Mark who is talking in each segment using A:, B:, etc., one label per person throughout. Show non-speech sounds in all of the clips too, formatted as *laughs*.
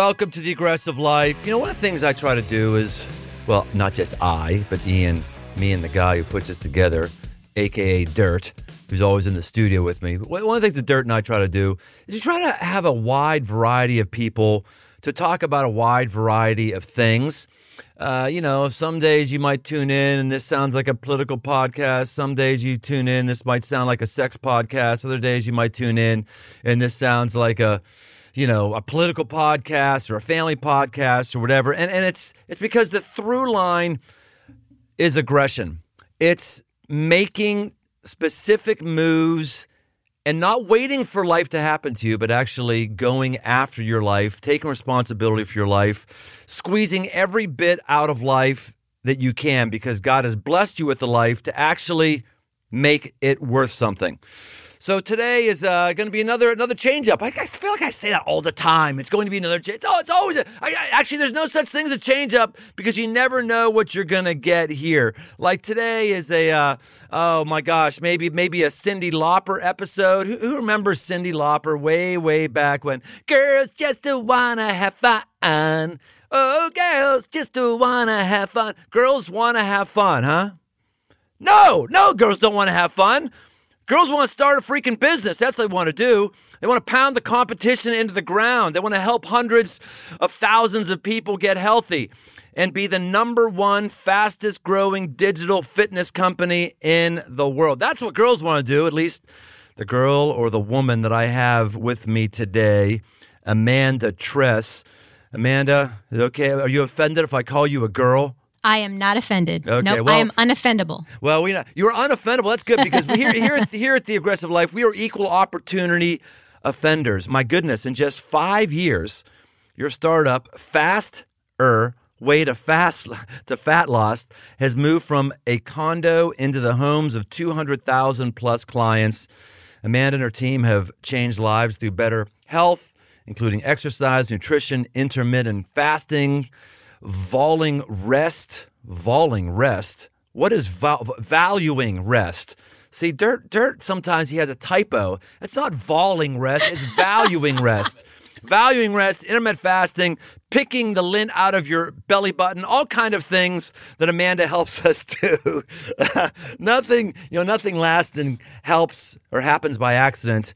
A: welcome to the aggressive life. You know, one of the things I try to do is, well, not just I, but Ian, me and the guy who puts us together, aka Dirt, who's always in the studio with me. One of the things that Dirt and I try to do is we try to have a wide variety of people to talk about a wide variety of things. Uh, you know, some days you might tune in and this sounds like a political podcast. Some days you tune in, this might sound like a sex podcast. Other days you might tune in and this sounds like a, you know, a political podcast or a family podcast or whatever. And and it's it's because the through line is aggression. It's making specific moves and not waiting for life to happen to you, but actually going after your life, taking responsibility for your life, squeezing every bit out of life that you can because God has blessed you with the life to actually make it worth something. So today is uh, going to be another another change up. I, I, feel like I say that all the time. It's going to be another change. Oh, it's always a, I, I, actually there's no such thing as a change up because you never know what you're going to get here. Like today is a uh, oh my gosh, maybe maybe a Cyndi Lauper episode. Who, who remembers Cyndi Lauper way way back when girls just wanna have fun. Oh, girls just wanna have fun. Girls want to have fun, huh? No, no, girls don't want to have fun. Girls want to start a freaking business. That's what they want to do. They want to pound the competition into the ground. They want to help hundreds of thousands of people get healthy and be the number one fastest growing digital fitness company in the world. That's what girls want to do, at least the girl or the woman that I have with me today, Amanda Tress. Amanda, okay, are you offended if I call you a girl?
B: I am not offended. Okay, nope, well, I am unoffendable.
A: Well, we know, you're unoffendable. That's good because here, here, at, here at the Aggressive Life, we are equal opportunity offenders. My goodness, in just five years, your startup, Faster Way to Fast to Fat Loss, has moved from a condo into the homes of 200,000 plus clients. Amanda and her team have changed lives through better health, including exercise, nutrition, intermittent fasting Valling rest, Valling rest. What is val- valuing rest? See, Dirt, Dirt, sometimes he has a typo. It's not valling rest, it's *laughs* valuing rest. Valuing rest, intermittent fasting, picking the lint out of your belly button, all kind of things that Amanda helps *laughs* us do. *laughs* nothing, you know, nothing lasts and helps or happens by accident,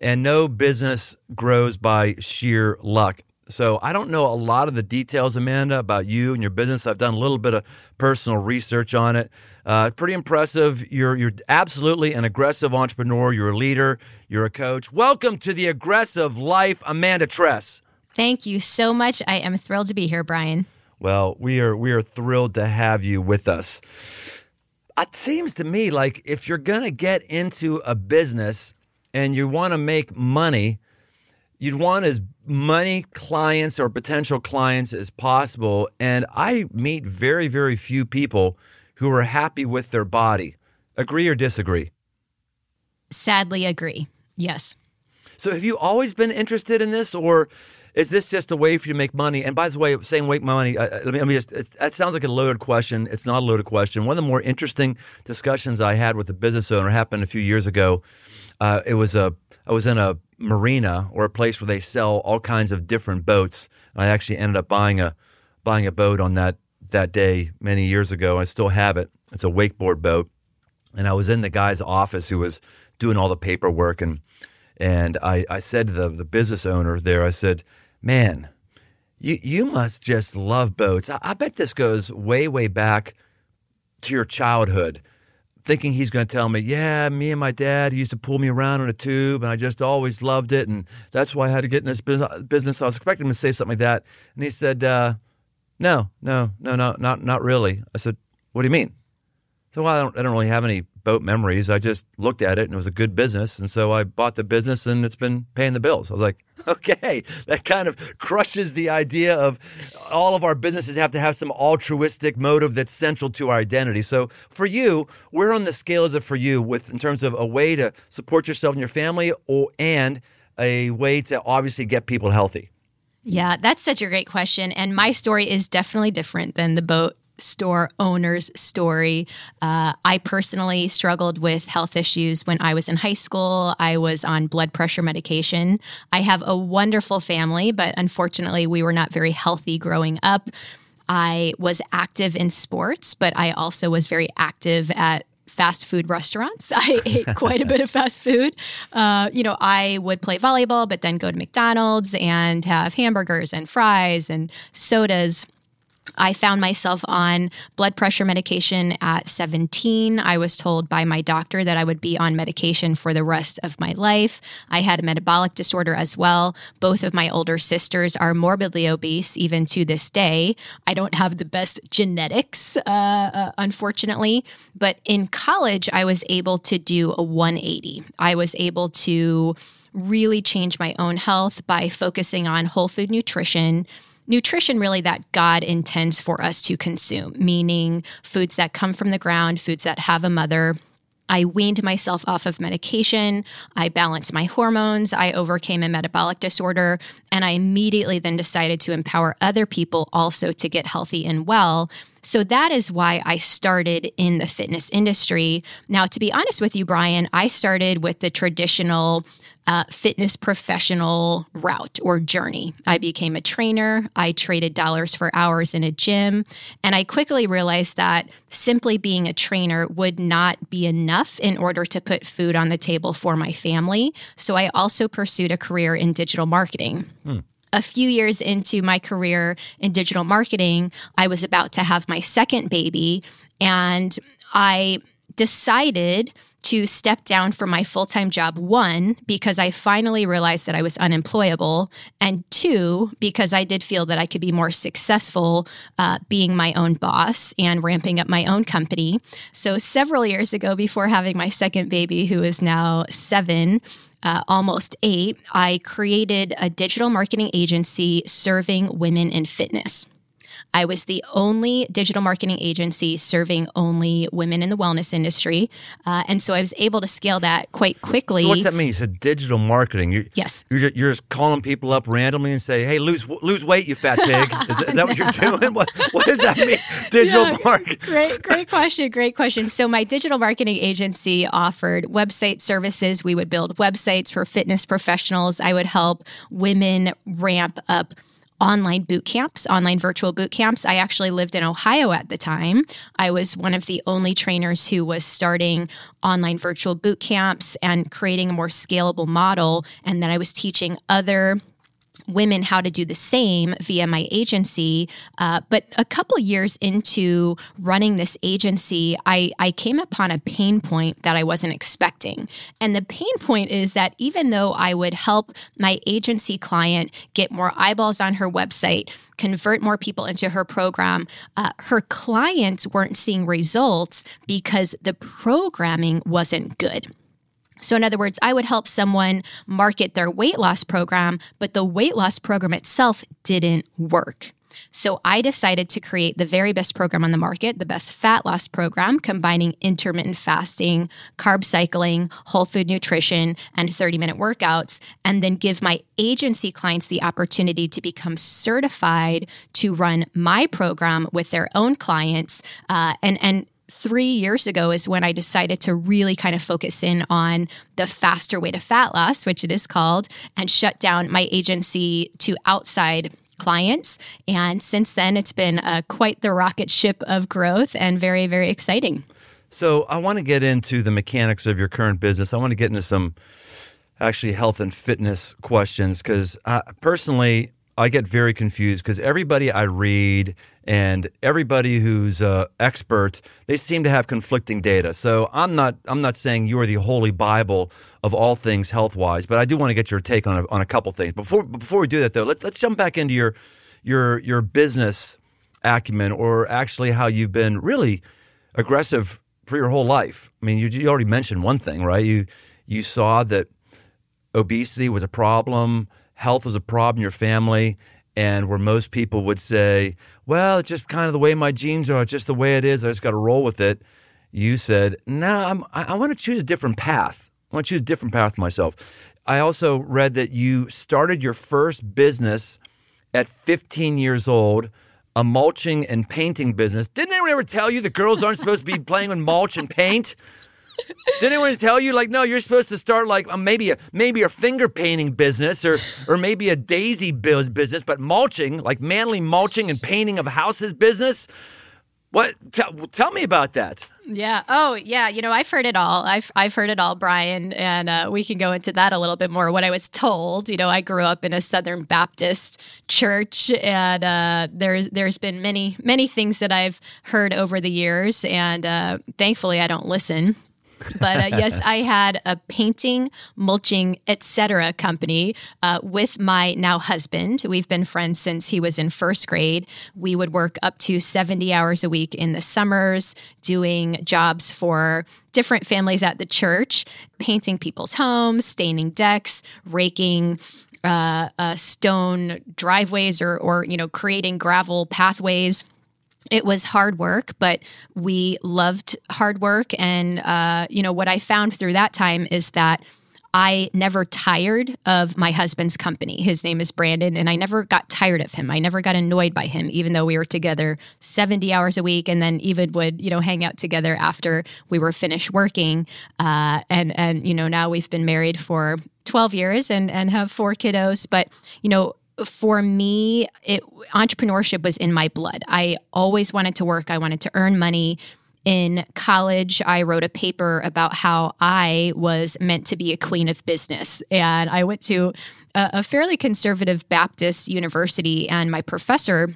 A: and no business grows by sheer luck. So I don't know a lot of the details, Amanda, about you and your business. I've done a little bit of personal research on it. Uh, pretty impressive. You're you're absolutely an aggressive entrepreneur. You're a leader. You're a coach. Welcome to the aggressive life, Amanda Tress.
B: Thank you so much. I am thrilled to be here, Brian.
A: Well, we are we are thrilled to have you with us. It seems to me like if you're going to get into a business and you want to make money, you'd want as many clients or potential clients as possible. And I meet very, very few people who are happy with their body. Agree or disagree?
B: Sadly, agree. Yes.
A: So, have you always been interested in this, or is this just a way for you to make money? And by the way, saying make money, uh, let, me, let me just, that sounds like a loaded question. It's not a loaded question. One of the more interesting discussions I had with a business owner happened a few years ago. Uh, it was a, I was in a marina or a place where they sell all kinds of different boats. And I actually ended up buying a buying a boat on that that day many years ago. I still have it. It's a wakeboard boat. And I was in the guy's office who was doing all the paperwork and and I, I said to the, the business owner there, I said, Man, you you must just love boats. I, I bet this goes way, way back to your childhood thinking he's going to tell me, yeah, me and my dad used to pull me around on a tube, and I just always loved it, and that's why I had to get in this business. I was expecting him to say something like that, and he said, uh, "No, no, no, no, not not really." I said, "What do you mean?" So well, I don't, I don't really have any boat memories. I just looked at it and it was a good business. And so I bought the business and it's been paying the bills. I was like, *laughs* okay, that kind of crushes the idea of all of our businesses have to have some altruistic motive that's central to our identity. So for you, where on the scale is it for you with in terms of a way to support yourself and your family or and a way to obviously get people healthy?
B: Yeah, that's such a great question. And my story is definitely different than the boat store owner's story. Uh, I personally struggled with health issues when I was in high school. I was on blood pressure medication. I have a wonderful family, but unfortunately, we were not very healthy growing up. I was active in sports, but I also was very active at fast food restaurants. *laughs* I ate quite a bit of fast food. Uh, you know, I would play volleyball, but then go to McDonald's and have hamburgers and fries and sodas. I found myself on blood pressure medication at 17. I was told by my doctor that I would be on medication for the rest of my life. I had a metabolic disorder as well. Both of my older sisters are morbidly obese, even to this day. I don't have the best genetics, uh, uh, unfortunately. But in college, I was able to do a 180. I was able to really change my own health by focusing on whole food nutrition nutrition really that God intends for us to consume, meaning foods that come from the ground, foods that have a mother. I weaned myself off of medication. I balanced my hormones. I overcame a metabolic disorder. And I immediately then decided to empower other people also to get healthy and well. So that is why I started in the fitness industry. Now, to be honest with you, Brian, I started with the traditional uh, fitness professional route or journey. I became a trainer. I traded dollars for hours in a gym. And I quickly realized that simply being a trainer would not be enough in order to put food on the table for my family. So I also pursued a career in digital marketing. Hmm a few years into my career in digital marketing, I was about to have my second baby, and I decided to step down from my full time job, one, because I finally realized that I was unemployable, and two, because I did feel that I could be more successful uh, being my own boss and ramping up my own company. So, several years ago, before having my second baby, who is now seven, uh, almost eight, I created a digital marketing agency serving women in fitness. I was the only digital marketing agency serving only women in the wellness industry. Uh, and so I was able to scale that quite quickly.
A: So what's that mean? You said digital marketing. You're,
B: yes.
A: You're just, you're just calling people up randomly and say, hey, lose lose weight, you fat pig. *laughs* Is, is that what you're doing? What, what does that mean? *laughs* Digital yeah, marketing.
B: Great, great question. Great question. So my digital marketing agency offered website services. We would build websites for fitness professionals. I would help women ramp up online boot camps, online virtual boot camps. I actually lived in Ohio at the time. I was one of the only trainers who was starting online virtual boot camps and creating a more scalable model. And then I was teaching other women how to do the same via my agency. Uh, but a couple years into running this agency, I, I came upon a pain point that I wasn't expecting. And the pain point is that even though I would help my agency client get more eyeballs on her website, convert more people into her program, uh, her clients weren't seeing results because the programming wasn't good. So, in other words, I would help someone market their weight loss program, but the weight loss program itself didn't work. So, I decided to create the very best program on the market, the best fat loss program, combining intermittent fasting, carb cycling, whole food nutrition, and 30 minute workouts, and then give my agency clients the opportunity to become certified to run my program with their own clients. Uh, and, and three years ago is when I decided to really kind of focus in on the faster way to fat loss, which it is called, and shut down my agency to outside clients. And since then, it's been quite the rocket ship of growth and very, very exciting.
A: So, I want to get into the mechanics of your current business. I want to get into some actually health and fitness questions because uh, personally, I get very confused because everybody I read and everybody who's an expert, they seem to have conflicting data. So I'm not I'm not saying you are the holy bible of all things health wise, but I do want to get your take on a, on a couple things. Before before we do that though, let's let's jump back into your your your business acumen or actually how you've been really aggressive for your whole life. I mean, you, you already mentioned one thing, right? You you saw that obesity was a problem health is a problem in your family, and where most people would say, well, it's just kind of the way my genes are, just the way it is, I just got to roll with it. You said, no, nah, I, I want to choose a different path. I want to choose a different path myself. I also read that you started your first business at 15 years old a mulching and painting business. Didn't anyone ever tell you the girls aren't supposed to be playing with mulch and paint? Did anyone tell you like no, you're supposed to start like uh, maybe a maybe a finger painting business or or maybe a daisy build business, but mulching like manly mulching and painting of houses business. What? Tell, tell me about that.
B: Yeah. Oh, yeah. You know, I've heard it all. I've I've heard it all, Brian, and uh, we can go into that a little bit more. What I was told, you know, I grew up in a Southern Baptist church, and uh, there's there's been many many things that I've heard over the years, and uh, thankfully I don't listen but uh, yes, I had a painting, mulching, etc. company uh, with my now husband. We've been friends since he was in first grade. We would work up to 70 hours a week in the summers, doing jobs for different families at the church, painting people's homes, staining decks, raking uh, uh stone driveways or, or, you know, creating gravel pathways it was hard work, but we loved hard work. And, uh, you know, what I found through that time is that I never tired of my husband's company. His name is Brandon, and I never got tired of him. I never got annoyed by him, even though we were together 70 hours a week and then even would, you know, hang out together after we were finished working. Uh, and, and, you know, now we've been married for 12 years and, and have four kiddos. But, you know, for me, it, entrepreneurship was in my blood. I always wanted to work. I wanted to earn money. In college, I wrote a paper about how I was meant to be a queen of business. And I went to a, a fairly conservative Baptist university, and my professor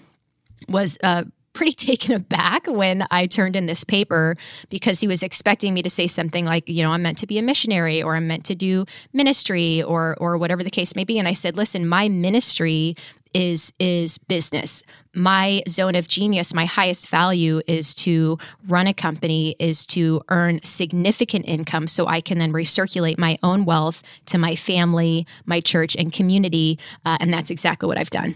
B: was uh, pretty *laughs* taken aback when I turned in this paper because he was expecting me to say something like, you know, I'm meant to be a missionary or I'm meant to do ministry or or whatever the case may be. And I said, listen, my ministry is is business. My zone of genius, my highest value is to run a company, is to earn significant income so I can then recirculate my own wealth to my family, my church, and community. Uh, and that's exactly what I've done.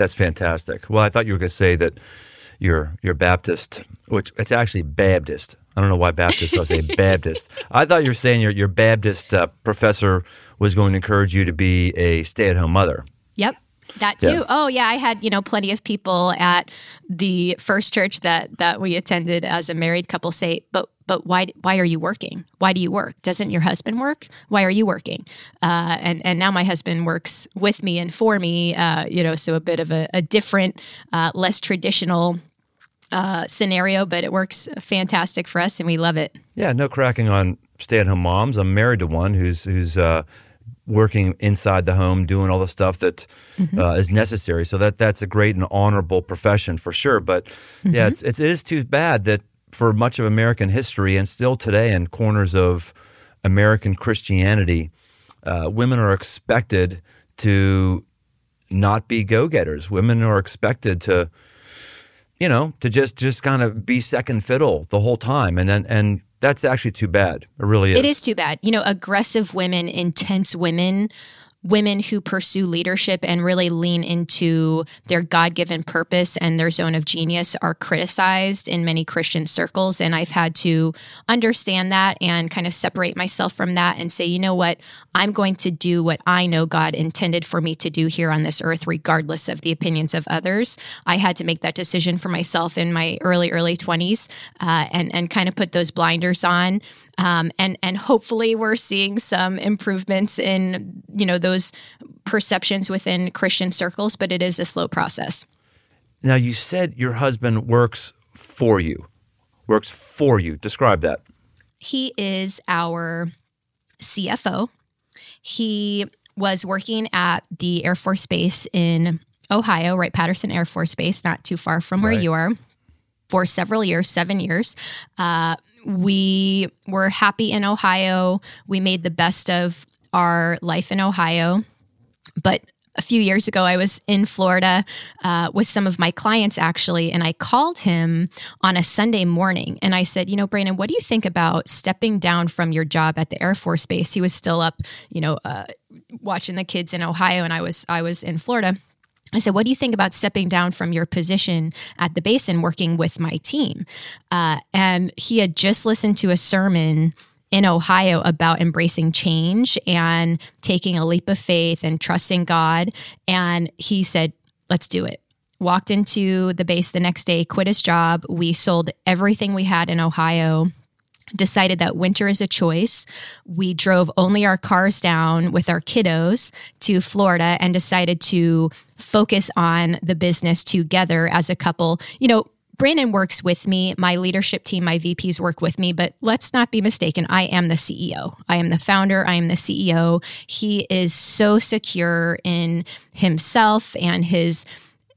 A: That's fantastic. Well, I thought you were going to say that you're you're Baptist, which it's actually Baptist. I don't know why Baptist. So I say *laughs* Baptist. I thought you were saying your your Baptist uh, professor was going to encourage you to be a stay at home mother.
B: That too. Yeah. Oh yeah, I had, you know, plenty of people at the first church that that we attended as a married couple say, "But but why why are you working? Why do you work? Doesn't your husband work? Why are you working?" Uh, and and now my husband works with me and for me, uh, you know, so a bit of a, a different, uh, less traditional uh, scenario, but it works fantastic for us, and we love it.
A: Yeah, no cracking on stay-at-home moms. I'm married to one who's who's uh, working inside the home, doing all the stuff that mm-hmm. uh, is necessary. So that that's a great and honorable profession for sure. But mm-hmm. yeah, it's, it's it is too bad that for much of American history and still today in corners of American Christianity, uh, women are expected to not be go getters. Women are expected to, you know, to just just kind of be second fiddle the whole time, and then and that's actually too bad. It really is.
B: It is too bad. You know, aggressive women, intense women women who pursue leadership and really lean into their God given purpose and their zone of genius are criticized in many Christian circles. And I've had to understand that and kind of separate myself from that and say, you know what? I'm going to do what I know God intended for me to do here on this earth, regardless of the opinions of others. I had to make that decision for myself in my early, early 20s uh, and, and kind of put those blinders on um, and and hopefully we're seeing some improvements in you know those perceptions within Christian circles, but it is a slow process.
A: Now you said your husband works for you, works for you. Describe that.
B: He is our CFO. He was working at the Air Force Base in Ohio, right? Patterson Air Force Base, not too far from where right. you are for several years, seven years. Uh, we were happy in Ohio. We made the best of our life in Ohio. But a few years ago, I was in Florida uh, with some of my clients actually, and I called him on a Sunday morning and I said, You know, Brandon, what do you think about stepping down from your job at the Air Force Base? He was still up, you know, uh, watching the kids in Ohio, and I was I was in Florida. I said, What do you think about stepping down from your position at the base and working with my team? Uh, and he had just listened to a sermon in Ohio about embracing change and taking a leap of faith and trusting God. And he said, Let's do it. walked into the base the next day, quit his job. We sold everything we had in Ohio decided that winter is a choice. We drove only our cars down with our kiddos to Florida and decided to focus on the business together as a couple. You know, Brandon works with me, my leadership team, my VPs work with me, but let's not be mistaken. I am the CEO. I am the founder. I am the CEO. He is so secure in himself and his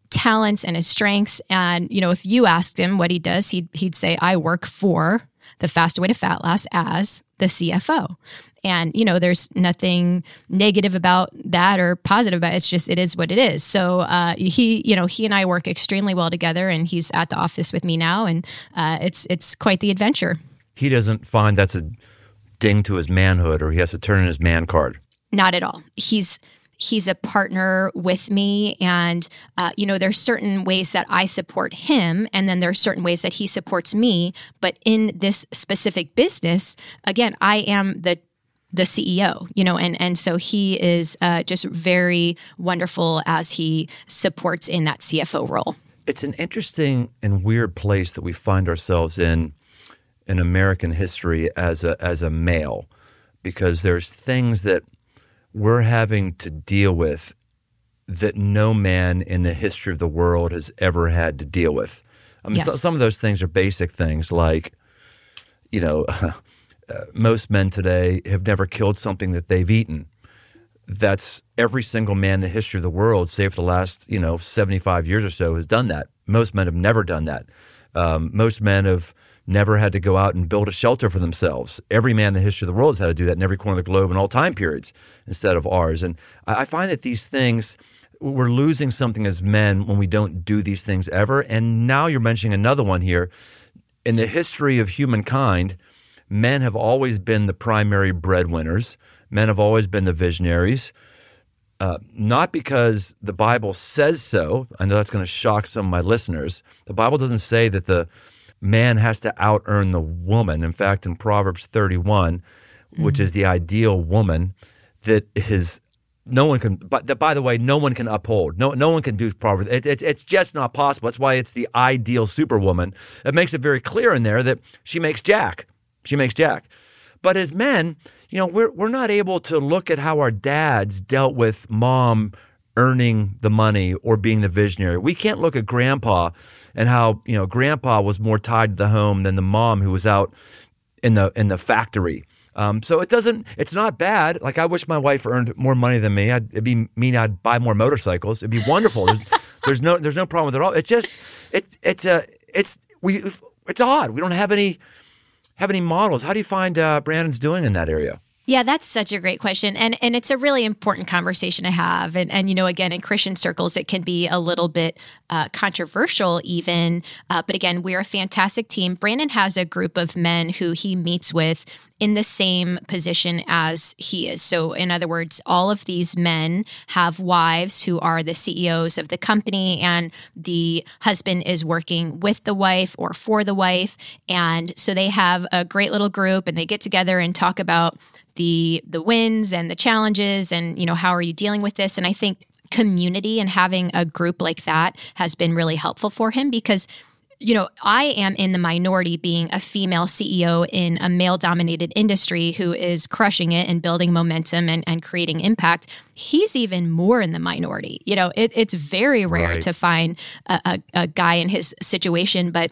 B: talents and his strengths. And, you know, if you asked him what he does, he'd, he'd say, I work for the faster way to fat loss as the CFO. And, you know, there's nothing negative about that or positive about it. It's just, it is what it is. So uh, he, you know, he and I work extremely well together and he's at the office with me now. And uh, it's, it's quite the adventure.
A: He doesn't find that's a ding to his manhood or he has to turn in his man card.
B: Not at all. He's, he's a partner with me and uh, you know there's certain ways that i support him and then there's certain ways that he supports me but in this specific business again i am the the CEO, you know, and and so he is uh, just very wonderful as he supports in that CFO role.
A: It's an interesting and weird place that we find ourselves in in American history as a as a male, because there's things that we're having to deal with that no man in the history of the world has ever had to deal with. I mean, yes. so, some of those things are basic things like, you know, *laughs* uh, most men today have never killed something that they've eaten. That's every single man in the history of the world, save for the last, you know, 75 years or so, has done that. Most men have never done that. Um, most men have never had to go out and build a shelter for themselves. Every man in the history of the world has had to do that in every corner of the globe in all time periods instead of ours. And I find that these things, we're losing something as men when we don't do these things ever. And now you're mentioning another one here. In the history of humankind, men have always been the primary breadwinners, men have always been the visionaries. Uh, not because the Bible says so. I know that's going to shock some of my listeners. The Bible doesn't say that the man has to out earn the woman. In fact, in Proverbs 31, mm-hmm. which is the ideal woman, that his no one can. But that, by the way, no one can uphold. No, no one can do Proverbs. It, it's it's just not possible. That's why it's the ideal superwoman. It makes it very clear in there that she makes Jack. She makes Jack. But as men, you know, we're we're not able to look at how our dads dealt with mom earning the money or being the visionary. We can't look at grandpa and how, you know, grandpa was more tied to the home than the mom who was out in the in the factory. Um, so it doesn't. It's not bad. Like I wish my wife earned more money than me. I'd, it'd be mean I'd buy more motorcycles. It'd be wonderful. There's, *laughs* there's no there's no problem with it at all. It's just it it's a it's we it's odd. We don't have any have any models. How do you find uh, Brandon's doing in that area?
B: Yeah, that's such a great question. And and it's a really important conversation to have. And and you know, again, in Christian circles, it can be a little bit uh, controversial even. Uh, but again, we're a fantastic team. Brandon has a group of men who he meets with in the same position as he is. So, in other words, all of these men have wives who are the CEOs of the company, and the husband is working with the wife or for the wife. And so they have a great little group and they get together and talk about the the wins and the challenges and you know how are you dealing with this and i think community and having a group like that has been really helpful for him because you know, I am in the minority being a female CEO in a male dominated industry who is crushing it and building momentum and, and creating impact. He's even more in the minority. You know, it, it's very rare right. to find a, a, a guy in his situation, but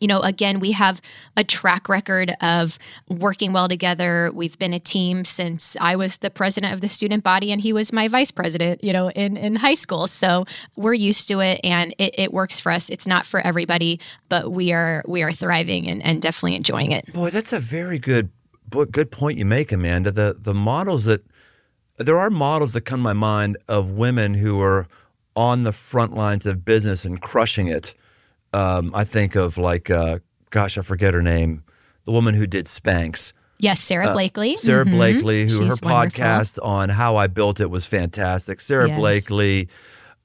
B: you know, again, we have a track record of working well together. We've been a team since I was the president of the student body and he was my vice president, you know, in, in high school. So we're used to it and it, it works for us. It's not for everybody, but we are we are thriving and, and definitely enjoying it.
A: Boy, that's a very good good point you make, Amanda. The the models that there are models that come to my mind of women who are on the front lines of business and crushing it um, I think of like, uh, gosh, I forget her name, the woman who did Spanx.
B: Yes, Sara uh, Blakely.
A: Uh, Sara mm-hmm. Blakely, who She's her podcast on How I Built It was fantastic. Sara yes. Blakely,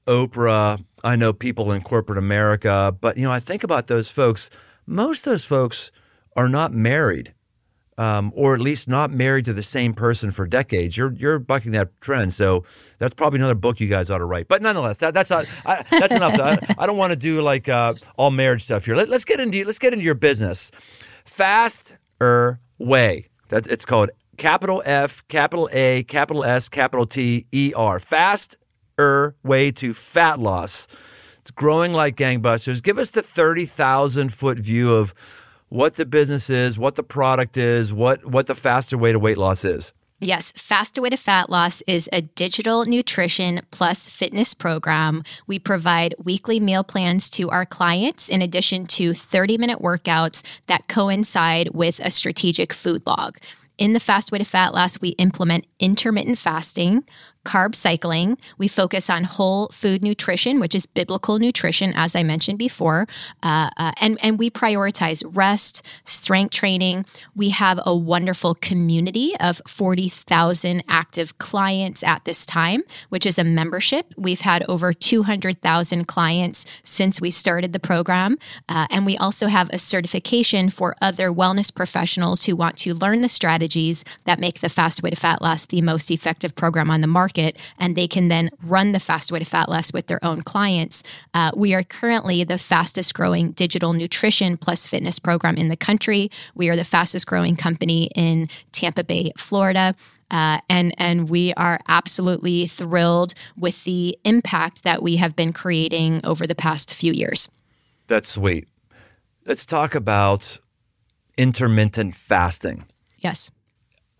A: Oprah. I know people in corporate America, but you know, I think about those folks. Most of those folks are not married. Um, or at least not married to the same person for decades. You're you're bucking that trend. So that's probably another book you guys ought to write. But nonetheless, that, that's not I, that's enough. I, I, don't want to do like uh, all marriage stuff here. Let, us get into let's get into your business. Fast er way. That it's called capital F, capital A, capital S, capital T, E R. Fast er way to fat loss. It's growing like gangbusters. Give us the thirty thousand foot view of what the business is, what the product is, what what the faster way to weight loss is.
B: Yes, Faster Way to Fat Loss is a digital nutrition plus fitness program. We provide weekly meal plans to our clients in addition to 30 minute workouts that coincide with a strategic food log. In the Fast Way to Fat Loss, we implement intermittent fasting, carb cycling. We focus on whole food nutrition, which is biblical nutrition, as I mentioned before. Uh, uh, and, and we prioritize rest, strength training. We have a wonderful community of 40,000 active clients at this time, which is a membership. We've had over 200,000 clients since we started the program. Uh, and we also have a certification for other wellness professionals who want to learn the strategies that make the Fast Way to Fat Loss the most effective program on the market and they can then run the fast way to fat loss with their own clients. Uh, we are currently the fastest growing digital nutrition plus fitness program in the country. We are the fastest growing company in Tampa Bay, Florida. Uh, and and we are absolutely thrilled with the impact that we have been creating over the past few years.
A: That's sweet. Let's talk about intermittent fasting.
B: Yes.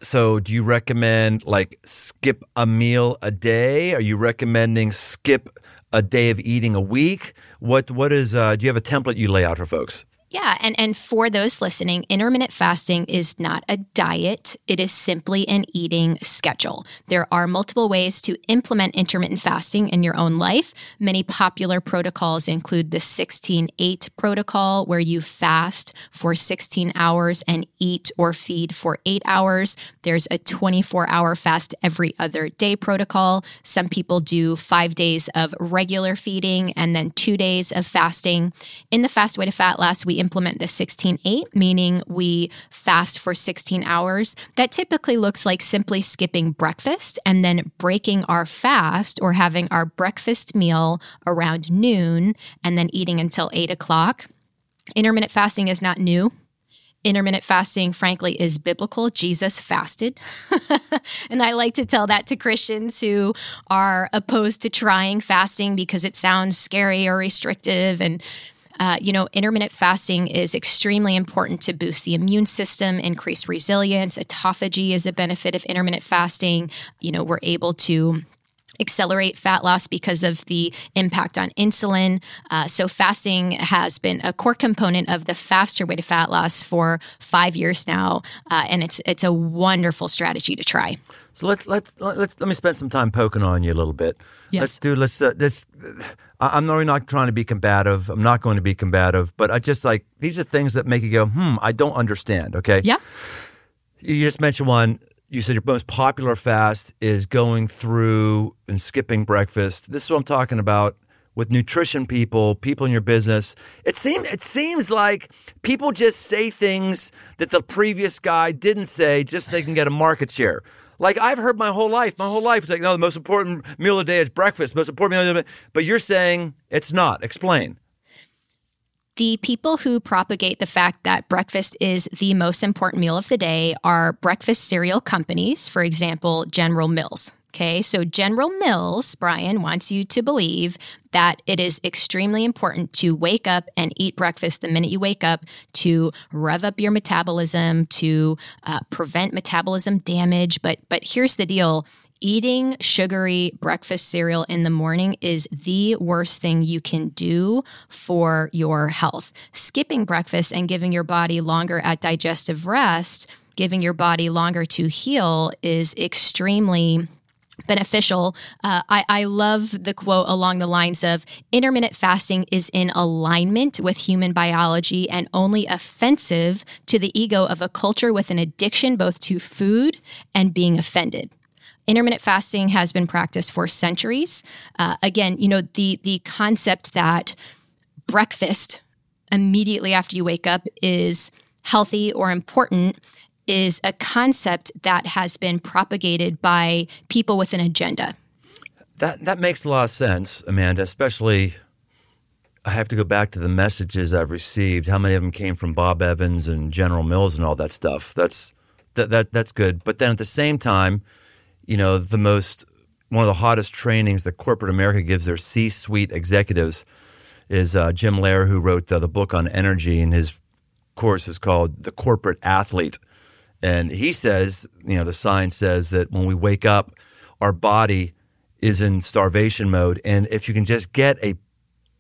A: So, do you recommend like skip a meal a day? Are you recommending skip a day of eating a week? What what is? Uh, do you have a template you lay out for folks?
B: Yeah, and and for those listening, intermittent fasting is not a diet. It is simply an eating schedule. There are multiple ways to implement intermittent fasting in your own life. Many popular protocols include the 16-8 protocol where you fast for 16 hours and eat or feed for 8 hours. There's a 24-hour fast every other day protocol. Some people do 5 days of regular feeding and then 2 days of fasting. In the Fast Way to Fat Loss, we implement the 16 8, meaning we fast for 16 hours. That typically looks like simply skipping breakfast and then breaking our fast or having our breakfast meal around noon and then eating until 8 o'clock. Intermittent fasting is not new intermittent fasting, frankly, is biblical. Jesus fasted. *laughs* and I like to tell that to Christians who are opposed to trying fasting because it sounds scary or restrictive. And uh, you know, intermittent fasting is extremely important to boost the immune system, increase resilience. Autophagy is a benefit of intermittent fasting. You know, we're able to accelerate fat loss because of the impact on insulin. Uh, so fasting has been a core component of the faster way to fat loss for five years now, uh, and it's it's a wonderful strategy to try.
A: So let's let's let's let me spend some time poking on you a little bit.
B: Yes.
A: Let's do let's uh, this. I'm really not trying to be combative. I'm not going to be combative, but I just like these are things that make you go, hmm, I don't understand. Okay.
B: Yeah.
A: You just mentioned one. You said your most popular fast is going through and skipping breakfast. This is what I'm talking about with nutrition people, people in your business. It seems it seems like people just say things that the previous guy didn't say just so they can get a market share. Like I've heard my whole life, my whole life, it's like, no, the most important meal of the day is breakfast. Most important meal of the day. But you're saying it's not. Explain.
B: The people who propagate the fact that breakfast is the most important meal of the day are breakfast cereal companies, for example, General Mills. Okay, so General Mills, Brian, wants you to believe that it is extremely important to wake up and eat breakfast the minute you wake up to rev up your metabolism, to uh, prevent metabolism damage. But but here's the deal: eating sugary breakfast cereal in the morning is the worst thing you can do for your health. Skipping breakfast and giving your body longer at digestive rest, giving your body longer to heal is extremely beneficial. Uh, I, I love the quote along the lines of intermittent fasting is in alignment with human biology and only offensive to the ego of a culture with an addiction both to food and being offended. Intermittent fasting has been practiced for centuries. Uh, again, you know the the concept that breakfast immediately after you wake up is healthy or important is a concept that has been propagated by people with an agenda.
A: That that makes a lot of sense, Amanda, especially I have to go back to the messages I've received. How many of them came from Bob Evans and General Mills and all that stuff? That's that, that that's good. But then at the same time, you know, the most one of the hottest trainings that corporate America gives their C-suite executives is uh, Jim Loehr, who wrote uh, the book on energy, and his course is called "The Corporate Athlete." And he says, you know, the science says that when we wake up, our body is in starvation mode, and if you can just get a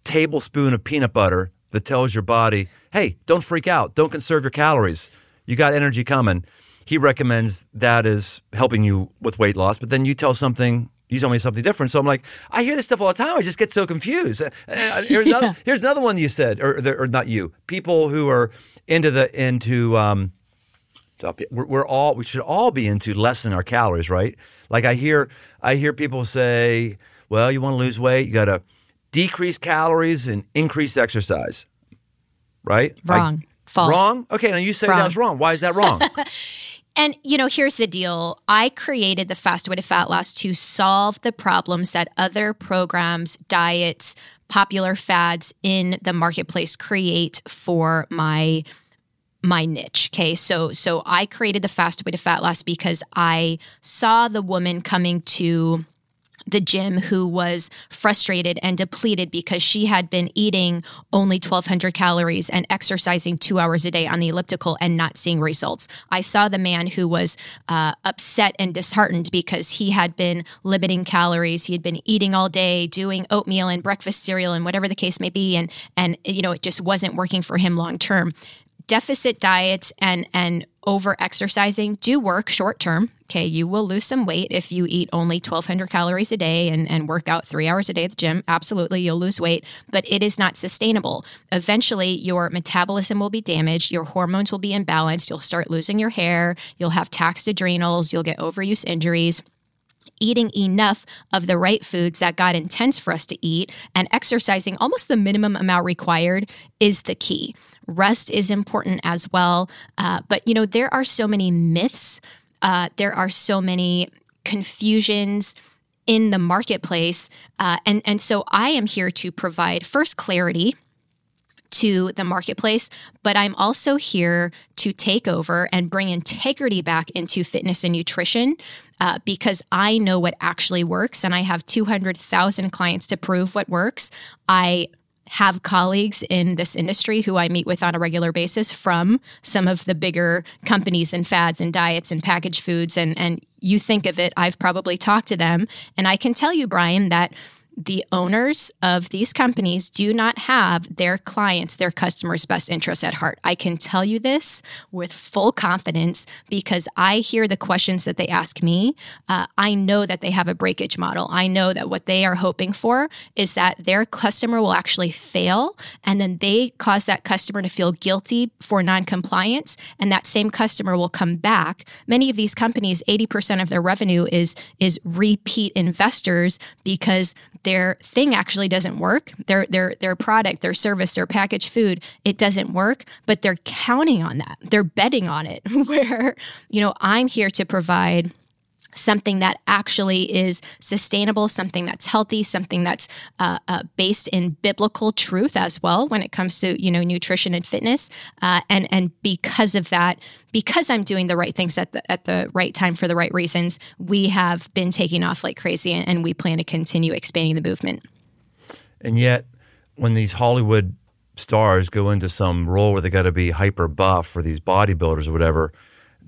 A: tablespoon of peanut butter that tells your body, hey, don't freak out, don't conserve your calories. You got energy coming. He recommends that as helping you with weight loss, but then you tell something you tell me something different. So I'm like, I hear this stuff all the time. I just get so confused. Uh, uh, here's, *laughs* yeah. another, here's another one you said, or, or, not you. People who are into the into um, we're, we're all we should all be into lessening our calories, right? Like I hear I hear people say, well, you want to lose weight, you got to decrease calories and increase exercise. Right?
B: Wrong. I, False.
A: Wrong? Okay, now you say wrong. that was wrong. Why is that wrong? *laughs*
B: and, you know, here's the deal I created the Fast Way to Fat Loss to solve the problems that other programs, diets, popular fads in the marketplace create for my my niche okay so so i created the fast way to fat loss because i saw the woman coming to the gym who was frustrated and depleted because she had been eating only 1200 calories and exercising two hours a day on the elliptical and not seeing results. I saw the man who was uh, upset and disheartened because he had been limiting calories. He had been eating all day, doing oatmeal and breakfast cereal and whatever the case may be. And, and you know, it just wasn't working for him long term deficit diets and and over exercising do work short term. Okay, you will lose some weight if you eat only 1200 calories a day and, and work out three hours a day at the gym. Absolutely, you'll lose weight, but it is not sustainable. Eventually, your metabolism will be damaged, your hormones will be imbalanced, you'll start losing your hair, you'll have taxed adrenals, you'll get overuse injuries eating enough of the right foods that God intends for us to eat and exercising almost the minimum amount required is the key. Rest is important as well. Uh, but, you know, there are so many myths, uh, there are so many confusions in the marketplace. Uh, and, and so I am here to provide first clarity to the marketplace, but I'm also here to take over and bring integrity back into fitness and nutrition uh, because I know what actually works and I have 200,000 clients to prove what works. I have colleagues in this industry who I meet with on a regular basis from some of the bigger companies and fads and diets and packaged foods. And, and you think of it, I've probably talked to them. And I can tell you, Brian, that the owners of these companies do not have their clients, their customers' best interests at heart. I can tell you this with full confidence because I hear the questions that they ask me. Uh, I know that they have a breakage model. I know that what they are hoping for is that their customer will actually fail and then they cause that customer to feel guilty for noncompliance and that same customer will come back. Many of these companies, 80% of their revenue is is repeat investors because their thing actually doesn't work. Their their their product, their service, their packaged food, it doesn't work, but they're counting on that. They're betting on it. *laughs* Where, you know, I'm here to provide something that actually is sustainable, something that's healthy, something that's uh, uh, based in biblical truth as well when it comes to you know nutrition and fitness. Uh, and and because of that, because I'm doing the right things at the at the right time for the right reasons, we have been taking off like crazy, and, and we plan to continue expanding the movement.
A: And yet, when these Hollywood stars go into some role where they got to be hyper buff for these bodybuilders or whatever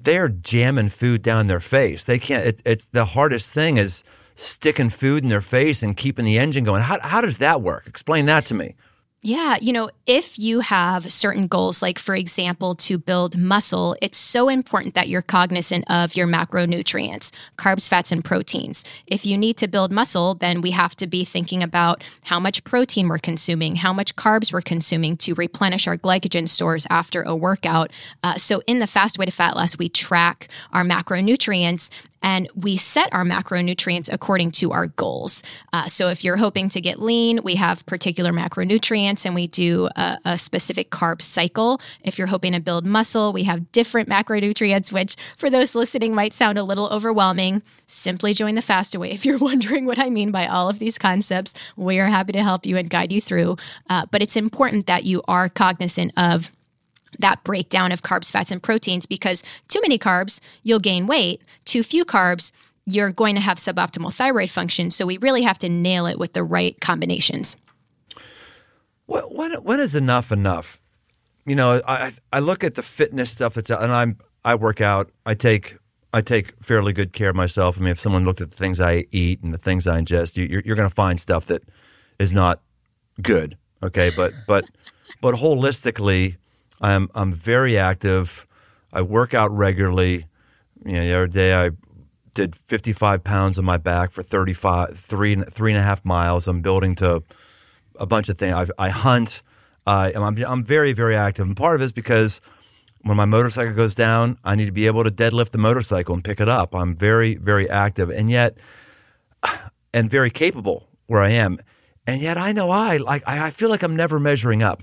A: they're jamming food down their face. They can't. It, it's the hardest thing is sticking food in their face and keeping the engine going. How how does that work? Explain that to me.
B: Yeah, you know, if you have certain goals, like for example, to build muscle, it's so important that you're cognizant of your macronutrients, carbs, fats, and proteins. If you need to build muscle, then we have to be thinking about how much protein we're consuming, how much carbs we're consuming to replenish our glycogen stores after a workout. Uh, so in the fast way to fat loss, we track our macronutrients and we set our macronutrients according to our goals. Uh, so if you're hoping to get lean, we have particular macronutrients and we do a, a, specific carb cycle. If you're hoping to build muscle, we have different macronutrients, which for those listening might sound a little overwhelming. Simply join the Faster Way *laughs* if you're wondering what I mean by all of these concepts. We are happy to help you and guide you through. Uh, but it's important that you are cognizant of that breakdown of carbs, fats, and proteins because too many carbs, you'll gain weight. Too few carbs, you're going to have suboptimal thyroid function. So we really have to nail it with the right combinations.
A: What, when, when is enough enough? You know, I I look at the fitness stuff that's out, and I'm I work out. I take I take fairly good care of myself. I mean, if someone looked at the things I eat and the things I ingest, you, you're, you're going to find stuff that is not good. Okay, but but but holistically, I'm I'm very active. I work out regularly. You know, the other day I did 55 pounds on my back for 35 three three and a half miles. I'm building to a bunch of things. I, I hunt. I'm I'm very very active, and part of it is because when my motorcycle goes down, I need to be able to deadlift the motorcycle and pick it up. I'm very very active, and yet *sighs* and very capable where I am, and yet I know I like I feel like I'm never measuring up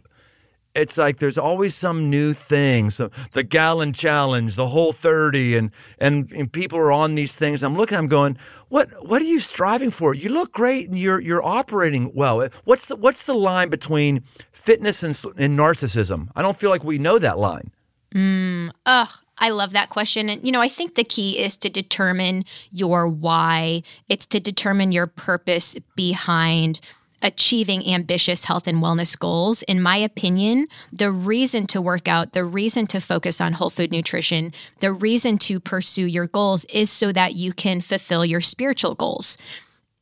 A: it's like there's always some new thing. So the gallon challenge, the whole 30 and, and, and people are on these things. I'm looking, I'm going, what what are you striving for? You look great and you're you're operating well. What's the, what's the line between fitness and, and narcissism? I don't feel like we know that line.
B: Mm, ugh, I love that question. And, you know, I think the key is to determine your why. It's to determine your purpose behind achieving ambitious health and wellness goals, in my opinion, the reason to work out, the reason to focus on whole food nutrition, the reason to pursue your goals is so that you can fulfill your spiritual goals.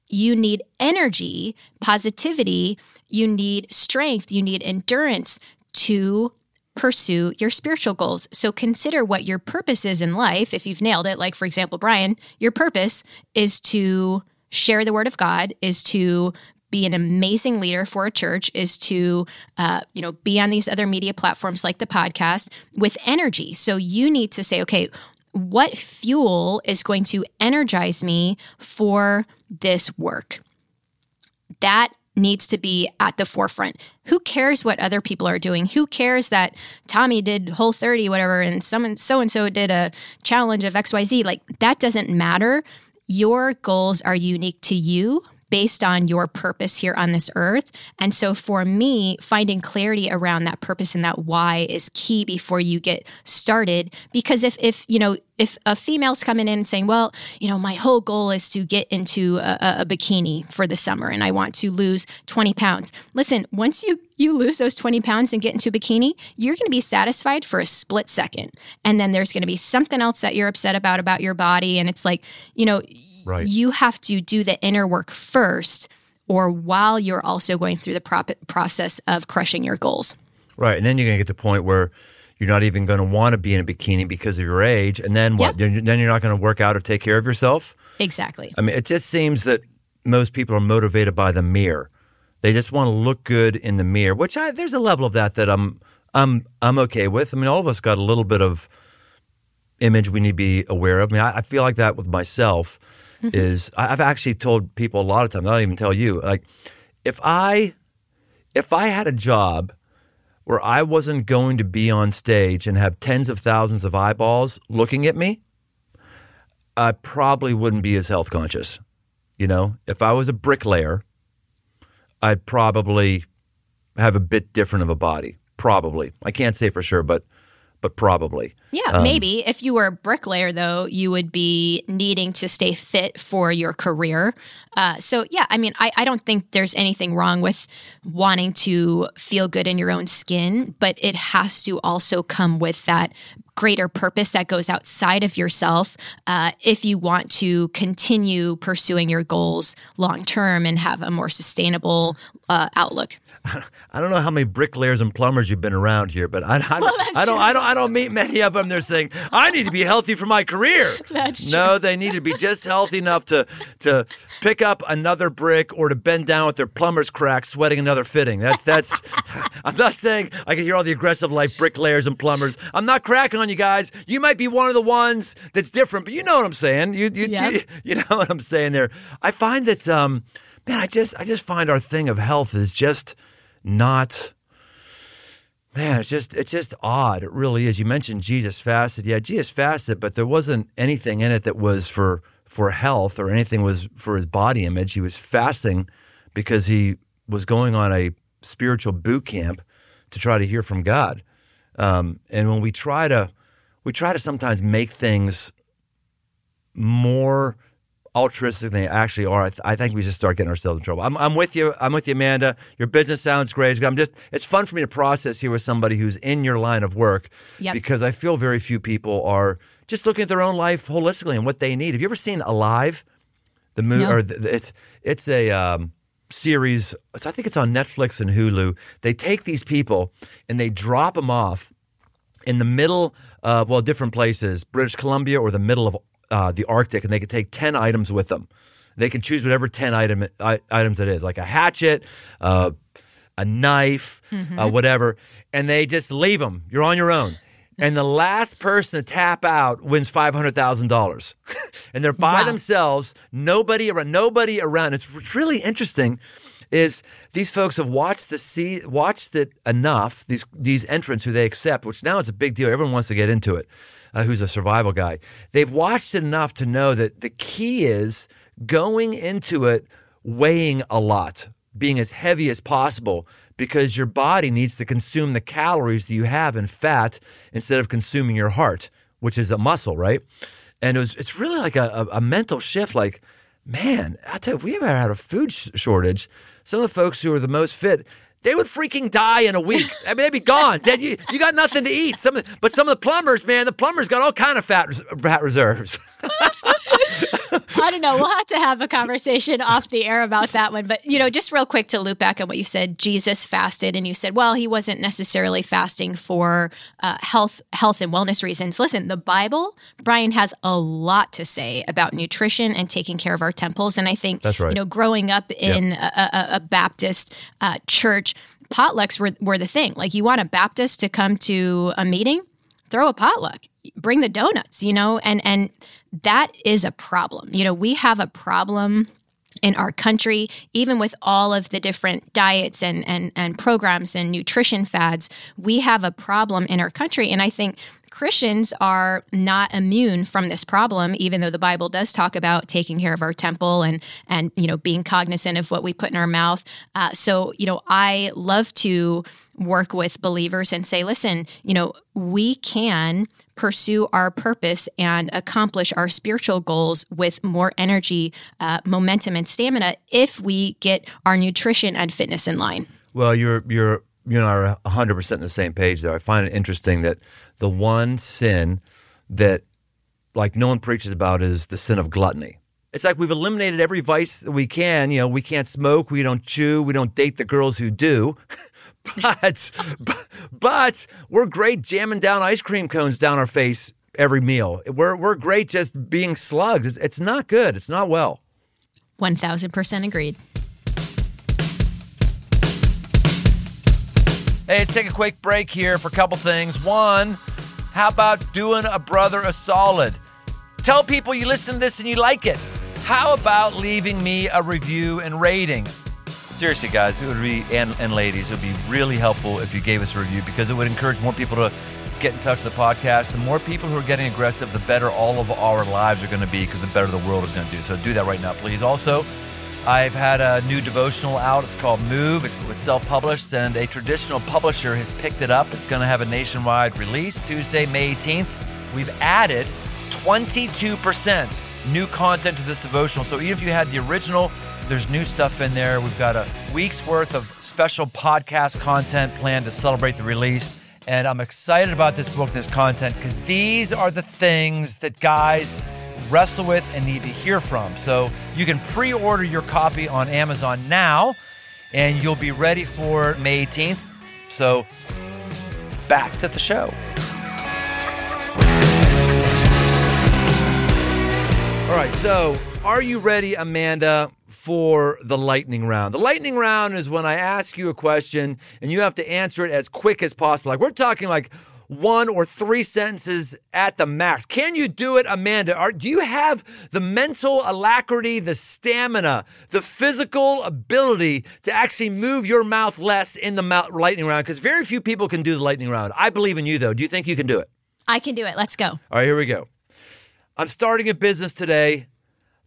B: You need energy, positivity, you need strength, you need endurance to pursue your spiritual goals. So consider what your purpose is in life. If you've nailed it, like for example, Brian, your purpose is to share the word of God, is to be an amazing leader for a church is to uh, you know be on these other media platforms like the podcast with energy so you need to say okay what fuel is going to energize me for this work that needs to be at the forefront. Who cares what other people are doing? Who cares that Tommy did whole 30 whatever and someone so and so did a challenge of XYZ? Like that doesn't matter. Your goals are unique to you based on your purpose here on this earth. And so for me, finding clarity around that purpose and that why is key before you get started. Because if, if, you know, if a female's coming in and saying, well, you know, my whole goal is to get into a, a, bikini for the summer and I want to lose 20 pounds. Listen, once you, you lose those 20 pounds and get into a bikini, you're going to be satisfied for a split second. And then there's going to be something else that you're upset about, about your body. And it's like, you know, Right. You have to do the inner work first, or while you're also going through the pro- process of crushing your goals.
A: Right. And then you're going to get to the point where you're not even going to want to be in a bikini because of your age. And then what? Yep. Then you're not going to work out or take care of yourself?
B: Exactly.
A: I mean, it just seems that most people are motivated by the mirror. They just want to look good in the mirror, which I, there's a level of that that I'm I'm I'm okay with. I mean, all of us got a little bit of image we need to be aware of. I mean, I, I feel like that with myself. *laughs* Is I've actually told people a lot of times. I don't even tell you. Like, if I if I had a job where I wasn't going to be on stage and have tens of thousands of eyeballs looking at me, I probably wouldn't be as health conscious. You know, if I was a bricklayer, I'd probably have a bit different of a body. Probably. I can't say for sure, but but probably.
B: Yeah, um, maybe. If you were a bricklayer, though, you would be needing to stay fit for your career. Uh, so, yeah, I mean, I, I don't think there's anything wrong with wanting to feel good in your own skin, but it has to also come with that greater purpose that goes outside of yourself uh, if you want to continue pursuing your goals long term and have a more sustainable uh, outlook.
A: I don't know how many bricklayers and plumbers you've been around here, but I, I,
B: Well,
A: I don't. I don't, I don't meet many of them. They're saying I need to be healthy for my career. *laughs*
B: That's true.
A: No, they need to be just healthy enough to to pick up another brick or to bend down with their plumber's crack, sweating another fitting. That's that's. *laughs* I'm not saying I can hear all the aggressive life bricklayers and plumbers. I'm not cracking on you guys. You might be one of the ones that's different, but you know what I'm saying. You you
B: Yep.
A: you, you know what I'm saying there. I find that um, man, I just I just find our thing of health is just not. Man, it's just it's just odd. It really is. You mentioned Jesus fasted. Yeah, Jesus fasted, but there wasn't anything in it that was for for health or anything was for his body image. He was fasting because he was going on a spiritual boot camp to try to hear from God. Um, and when we try to we try to sometimes make things more altruistic than they actually are, I, th- I think we just start getting ourselves in trouble. I'm, I'm with you. I'm with you, Amanda. Your business sounds great. I'm just, it's fun for me to process here with somebody who's in your line of work
B: Yep.
A: because I feel very few people are just looking at their own life holistically and what they need. Have you ever seen Alone? The movie,
B: No.
A: or the, the- it's it's a um, series. I think it's on Netflix and Hulu. They take these people and they drop them off in the middle of well different places british columbia or the middle of uh, the arctic and they can take 10 items with them. They can choose whatever 10 item, I, items it is like a hatchet uh, a knife uh, whatever and they just leave them you're on your own. And the last person to tap out wins $500000 *laughs* and they're by
B: Wow.
A: themselves. Nobody around nobody around. It's, really interesting is these folks have watched the see watched it enough these these entrants who they accept which now it's a big deal. Everyone wants to get into it uh, who's a survival guy. They've watched it enough to know that the key is going into it weighing a lot being as heavy as possible because your body needs to consume the calories that you have in fat instead of consuming your heart which is a muscle right? And it was it's really like a, a, mental shift like man, I tell you, if we ever had a food sh- shortage, some of the folks who are the most fit, they would freaking die in a week. I mean, they'd be gone. Dead. You, you got nothing to eat. Some, of- but some of the plumbers, man, the plumbers got all kind of fat, fat reserves. *laughs*
B: I don't know. We'll have to have a conversation off the air about that one. But, you know, just real quick to loop back on what you said, Jesus fasted, and you said, well, he wasn't necessarily fasting for uh, health, health and wellness reasons. Listen, the Bible, Brian has a lot to say about nutrition and taking care of our temples. And I think,
A: That's right.
B: you know, growing up in a, a, a Baptist uh, church, potlucks were, were the thing. Like, you want a Baptist to come to a meeting? Throw a potluck bring the donuts you know and and that is a problem. You know we have a problem in our country even with all of the different diets and and and programs and nutrition fads we have a problem in our country. And i think Christians are not immune from this problem, even though the Bible does talk about taking care of our temple and and you know being cognizant of what we put in our mouth. Uh, so you know, I love to work with believers and say, listen, you know, we can pursue our purpose and accomplish our spiritual goals with more energy, uh, momentum, and stamina if we get our nutrition and fitness in line.
A: Well, you're you're you and I are 100 percent on the same page there. I find it interesting that the one sin that like no one preaches about is the sin of gluttony. It's like we've eliminated every vice we can. You know, we can't smoke, we don't chew, we don't date the girls who do. *laughs* but, but but we're great jamming down ice cream cones down our face every meal. We're we're great just being slugs. It's, it's not good. It's not well.
B: 1000% agreed.
A: Hey, let's take a quick break here for a couple things. One, how about doing a brother a solid? Tell people you listen to this and you like it. How about leaving me a review and rating? Seriously, guys, it would be, and, and ladies, it would be really helpful if you gave us a review because it would encourage more people to get in touch with the podcast. The more people who are getting aggressive, the better all of our lives are going to be because the better the world is going to do. So do that right now, please. Also, I've had a new devotional out. It's called Move. It was self-published, and a traditional publisher has picked it up. It's going to have a nationwide release Tuesday, May 18th. We've added 22% new content to this devotional. So even if you had the original, there's new stuff in there. We've got a week's worth of special podcast content planned to celebrate the release. And I'm excited about this book, this content, because these are the things that guys wrestle with and need to hear from. So you can pre order your copy on Amazon now. and you'll be ready for May 18th. So, back to the show. All right, so are you ready, Amanda, for the lightning round? The lightning round is when I ask you a question and you have to answer it as quick as possible. Like we're talking like one or three sentences at the max. Can you do it, Amanda? Are, do you have the mental alacrity, the stamina, the physical ability to actually move your mouth less in the mouth, lightning round? Because very few people can do the lightning round. I believe in you, though. Do you think you can do it?
B: I can do it. Let's go.
A: All right, here we go. I'm starting a business today.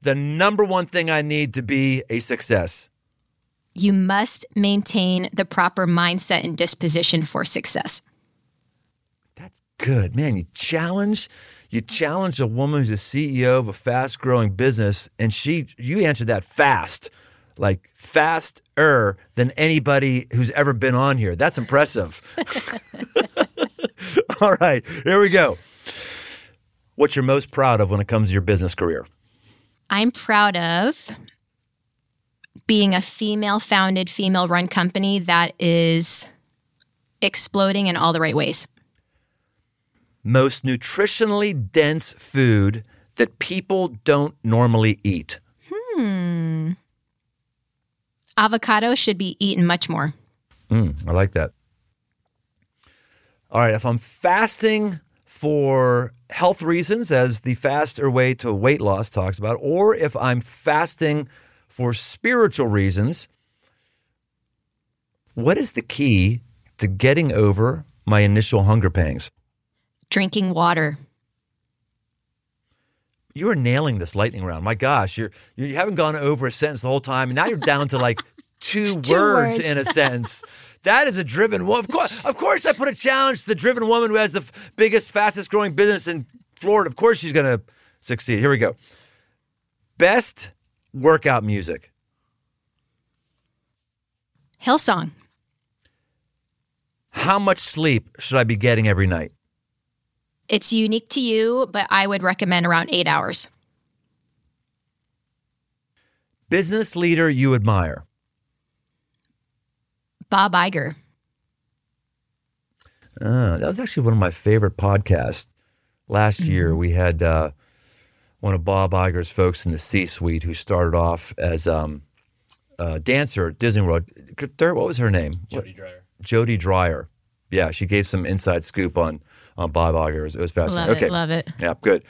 A: The number one thing I need to be a success.
B: You must maintain the proper mindset and disposition for success.
A: Good, man. You challenge, you challenge a woman who's a CEO of a fast-growing business, and she, you answered that fast, like faster than anybody who's ever been on here. That's impressive. *laughs* All right, here we go. What's your most proud of when it comes to your business career?
B: I'm proud of being a female founded, female run company that is exploding in all the right ways.
A: Most nutritionally dense food that people don't normally eat.
B: Hmm. Avocado should be eaten much more.
A: Mm, I like that. All right, if I'm fasting for health reasons, as the faster way to weight loss talks about, or if I'm fasting for spiritual reasons, what is the key to getting over my initial hunger pangs?
B: Drinking water.
A: You are nailing this lightning round. My gosh, you're you haven't gone over a sentence the whole time, and now you're down to like *laughs* two,
B: Two
A: words,
B: words.
A: in a sentence. That is a driven woman. Of course, of course, I put a challenge to the driven woman who has the f- biggest, fastest growing business in Florida. Of course, she's going to succeed. Here we go. Best workout music.
B: Hillsong.
A: How much sleep should I be getting every night?
B: It's unique to you, but I would recommend around eight hours.
A: Business leader you admire.
B: Bob Iger.
A: Uh, that was actually one of my favorite podcasts. Last year, we had uh, one of Bob Iger's folks in the C-suite who started off as um, a dancer at Disney World. What was her name? Jody Dreyer. Jody Dreyer. Yeah, she gave some inside scoop on on Bob Iger. It was, it was fascinating.
B: Love
A: okay,
B: it. Love it.
A: yeah, good.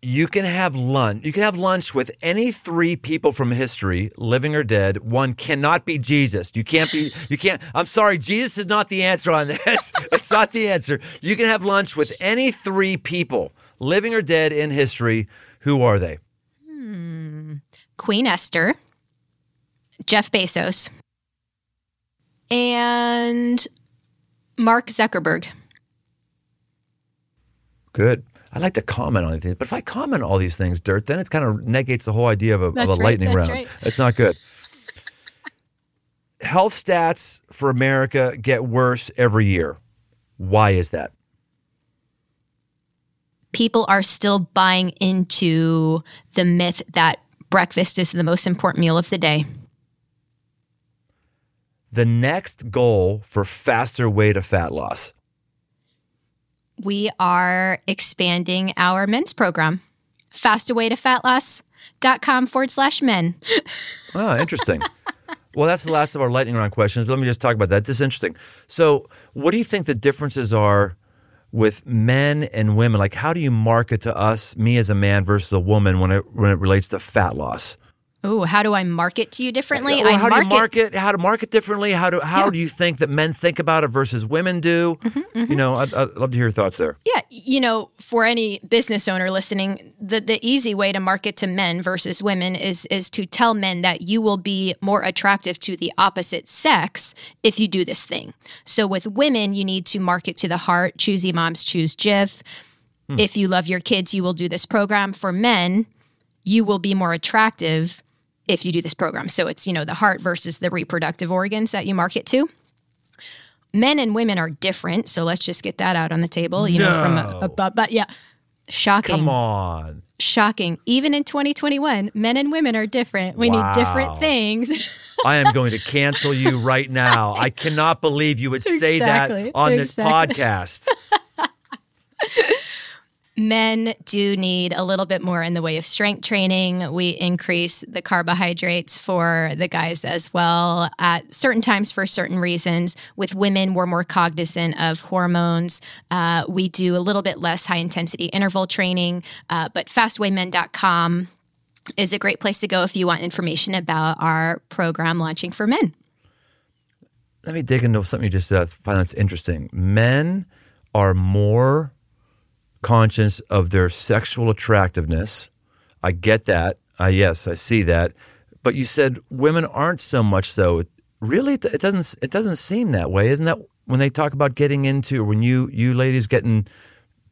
A: You can have lunch. You can have lunch with any three people from history, living or dead. One cannot be Jesus. You can't be. You can't. I'm sorry, Jesus is not the answer on this. *laughs* it's not the answer. You can have lunch with any three people, living or dead in history. Who are they? Hmm.
B: Queen Esther, Jeff Bezos, and Mark Zuckerberg.
A: Good. I like to comment on things, but if I comment on all these things, dirt, then it kind of negates the whole idea of a, of
B: That's
A: a
B: right,
A: lightning
B: that's
A: round.
B: right.
A: It's not good. *laughs* Health stats for America get worse every year. Why is that?
B: People are still buying into the myth that breakfast is the most important meal of the day.
A: The next goal for faster way to fat loss.
B: We are expanding our men's program. Fasterwaytofatloss.com forward slash men.
A: Oh, *laughs* interesting. well, that's the last of our lightning round questions. But let me just talk about that. This is interesting. So, what do you think the differences are with men and women? Like, how do you market to us, me as a man versus a woman, when it when it relates to fat loss?
B: Oh, how do I market to you differently?
A: Well, how do you market? How to market differently? How do how
B: Yeah.
A: do you think that men think about it versus women do? Mm-hmm, you know, mm-hmm. I'd, I'd love to hear your thoughts there.
B: Yeah, you know, for any business owner listening, the the easy way to market to men versus women is is to tell men that you will be more attractive to the opposite sex if you do this thing. So with women, you need to market to the heart. Choosy moms choose Jif. Hmm. If you love your kids, you will do this program. For men, you will be more attractive if you do this program. So it's, you know, the heart versus the reproductive organs that you market to. Men and women are different, so let's just get that out on the table. You know, from a, a but, but yeah, shocking,
A: Come on.
B: shocking. Even in 2021, men and women are different. We
A: Wow.
B: need different things.
A: I am going to *laughs* cancel you right now. I cannot believe you would say
B: Exactly,
A: that on
B: exactly.
A: this podcast. *laughs*
B: Men do need a little bit more in the way of strength training. We increase the carbohydrates for the guys as well at certain times for certain reasons. With women, we're more cognizant of hormones. Uh, we do a little bit less high intensity interval training, uh, but fasterwaymen.com is a great place to go if you want information about our program launching for men.
A: Let me dig into something you just said. I find that's interesting. Men are more conscious of their sexual attractiveness. I get that. Uh, yes, I see that. But you said women aren't so much so. Really, it doesn't. It doesn't seem that way, isn't that? When they talk about getting into, when you you ladies getting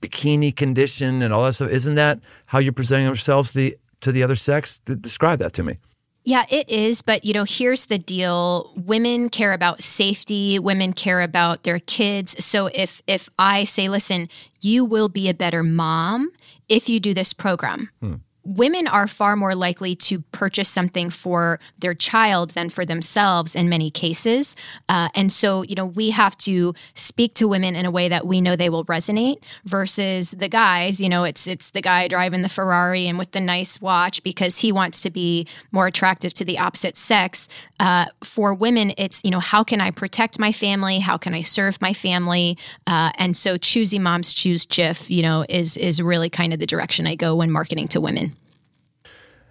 A: bikini condition and all that stuff, isn't that how you're presenting yourselves the to the other sex? Describe that to me.
B: Yeah, it is. But, you know, here's the deal women care about safety, women care about their kids. So if, if I say, listen, you will be a better mom if you do this program. Hmm. Women are far more likely to purchase something for their child than for themselves in many cases. Uh, and so, you know, we have to speak to women in a way that we know they will resonate versus the guys, you know, it's it's the guy driving the Ferrari and with the nice watch because he wants to be more attractive to the opposite sex. Uh, for women, it's, you know, how can I protect my family? How can I serve my family? Uh, and so choosy moms choose Jif, you know, is is really kind of the direction I go when marketing to women.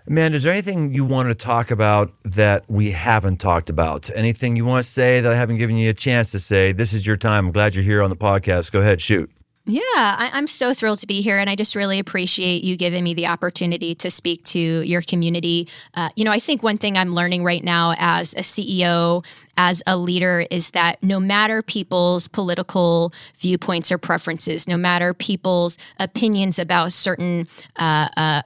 A: Amanda, is there anything you want to talk about that we haven't talked about? Anything you want to say that I haven't given you a chance to say? This is your time. I'm glad you're here on the podcast. Go ahead, shoot.
B: Yeah, I, I'm so thrilled to be here, and I just really appreciate you giving me the opportunity to speak to your community. Uh, you know, I think one thing I'm learning right now as a CEO, as a leader, is that no matter people's political viewpoints or preferences, no matter people's opinions about certain uh, uh,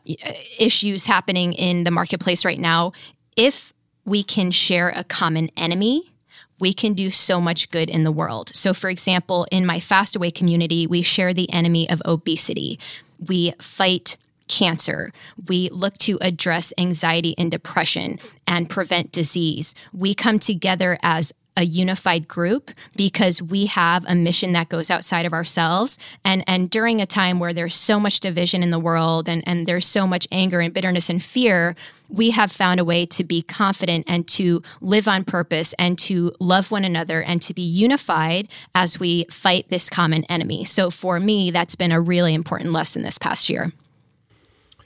B: issues happening in the marketplace right now, if we can share a common enemy, we can do so much good in the world. So, for example, in my Faster Way community, we share the enemy of obesity. We fight cancer. We look to address anxiety and depression and prevent disease. We come together as a unified group because we have a mission that goes outside of ourselves and and during a time where there's so much division in the world and and there's so much anger and bitterness and fear we have found a way to be confident and to live on purpose and to love one another and to be unified as we fight this common enemy so for me that's been a really important lesson this past year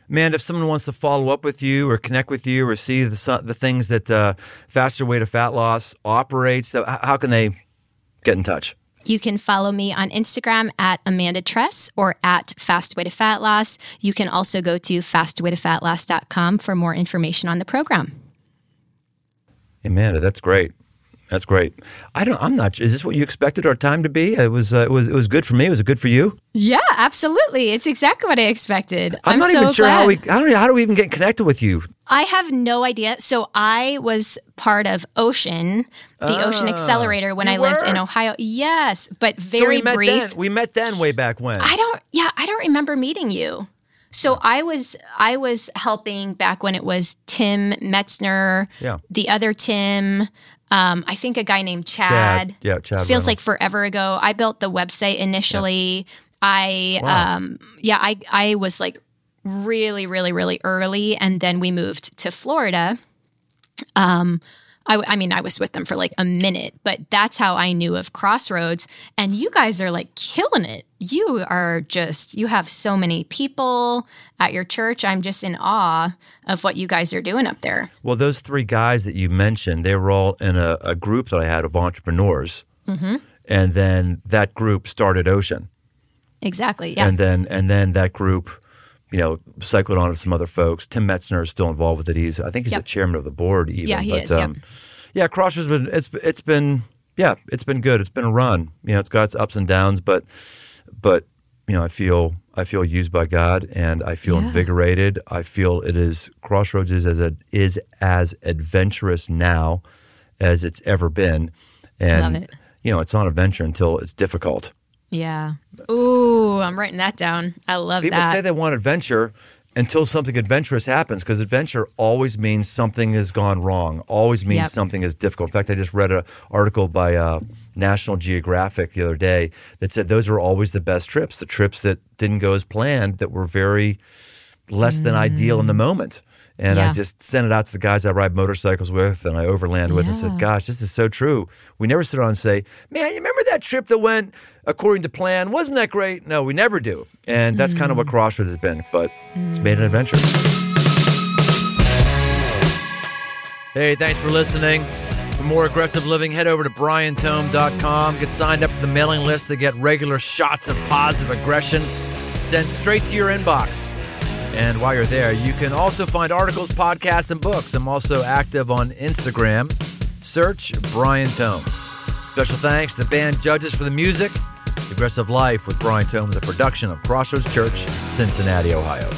A: Man, if someone wants to follow up with you or connect with you or see the, the things that uh, Faster Way to Fat Loss operates, how can they get in touch?
B: You can follow me on Instagram at Amanda Tress or at Faster Way to Fat Loss. You can also go to fasterwaytofatloss.com for more information on the program.
A: Amanda, that's great. That's great. I don't. I'm not. Is this what you expected our time to be? It was. Uh, it was. It was good for me. Was it good for you?
B: Yeah, absolutely. It's exactly what I expected.
A: I'm, not
B: so
A: even sure
B: glad.
A: how we. I don't know. How do we even get connected with you?
B: I have no idea. So I was part of Ocean, the Ocean
A: Ah,
B: Accelerator, when I lived in Ohio. Yes, but
A: So
B: very
A: we
B: brief.
A: then. We met then, way back when.
B: I don't. Yeah, I don't remember meeting you. So I was I was helping back when it was Tim Metzner,
A: Yeah.
B: the other Tim. Um, I think a guy named Chad.
A: Chad. Yeah, Chad
B: Feels
A: Reynolds.
B: like forever ago. I built the website initially. I
A: Wow.
B: um, yeah, I I was like really really really early, and then we moved to Florida. Um, I, I mean, I was with them for like a minute, but that's how I knew of Crossroads. And you guys are like killing it. You are just, you have so many people at your church. I'm just in awe of what you guys are doing up there.
A: Well, those three guys that you mentioned, they were all in a, a group that I had of entrepreneurs,
B: Mm-hmm.
A: and then that group started Ocean,
B: Exactly. Yeah.
A: and then and then that group, you know, cycled on to some other folks. Tim Metzner is still involved with it. He's I think he's
B: Yep.
A: the chairman of the board. Even.
B: Yeah, he
A: but,
B: is, yep.
A: Um, yeah, Crossroads been it's it's been yeah it's been good. It's been a run. You know, it's got its ups and downs, but but you know, I feel I feel used by God, and I feel
B: Yeah.
A: invigorated. I feel it is Crossroads is as a, is as adventurous now as it's ever been, and you know, it's on a venture until it's difficult.
B: Yeah. Ooh, I'm writing that down. I love
A: People
B: that.
A: say they want adventure, until something adventurous happens because adventure always means something has gone wrong always means
B: Yep.
A: something is difficult in fact i just read an article by uh, national geographic the other day that said those are always the best trips the trips that didn't go as planned that were very less than ideal in the moment and I
B: Mm.
A: Just sent it out to the guys I ride motorcycles with and I overland with and said, Gosh, this is so true. We never sit around and say, Man, you remember that trip that went according to plan? Wasn't that great? No, we never do. And that's kind of
B: Mm.
A: what Crossroads has been, but it's made an adventure. Hey, thanks for listening. For more aggressive living, head over to briantome.com. Get signed up for the mailing list to get regular shots of positive aggression sent straight to your inbox. And while you're there, you can also find articles, podcasts, and books. I'm also active on Instagram. Search Brian Tome. Special thanks to the band judges for the music. Aggressive Life with Brian Tome is a production of Crossroads Church, Cincinnati, Ohio.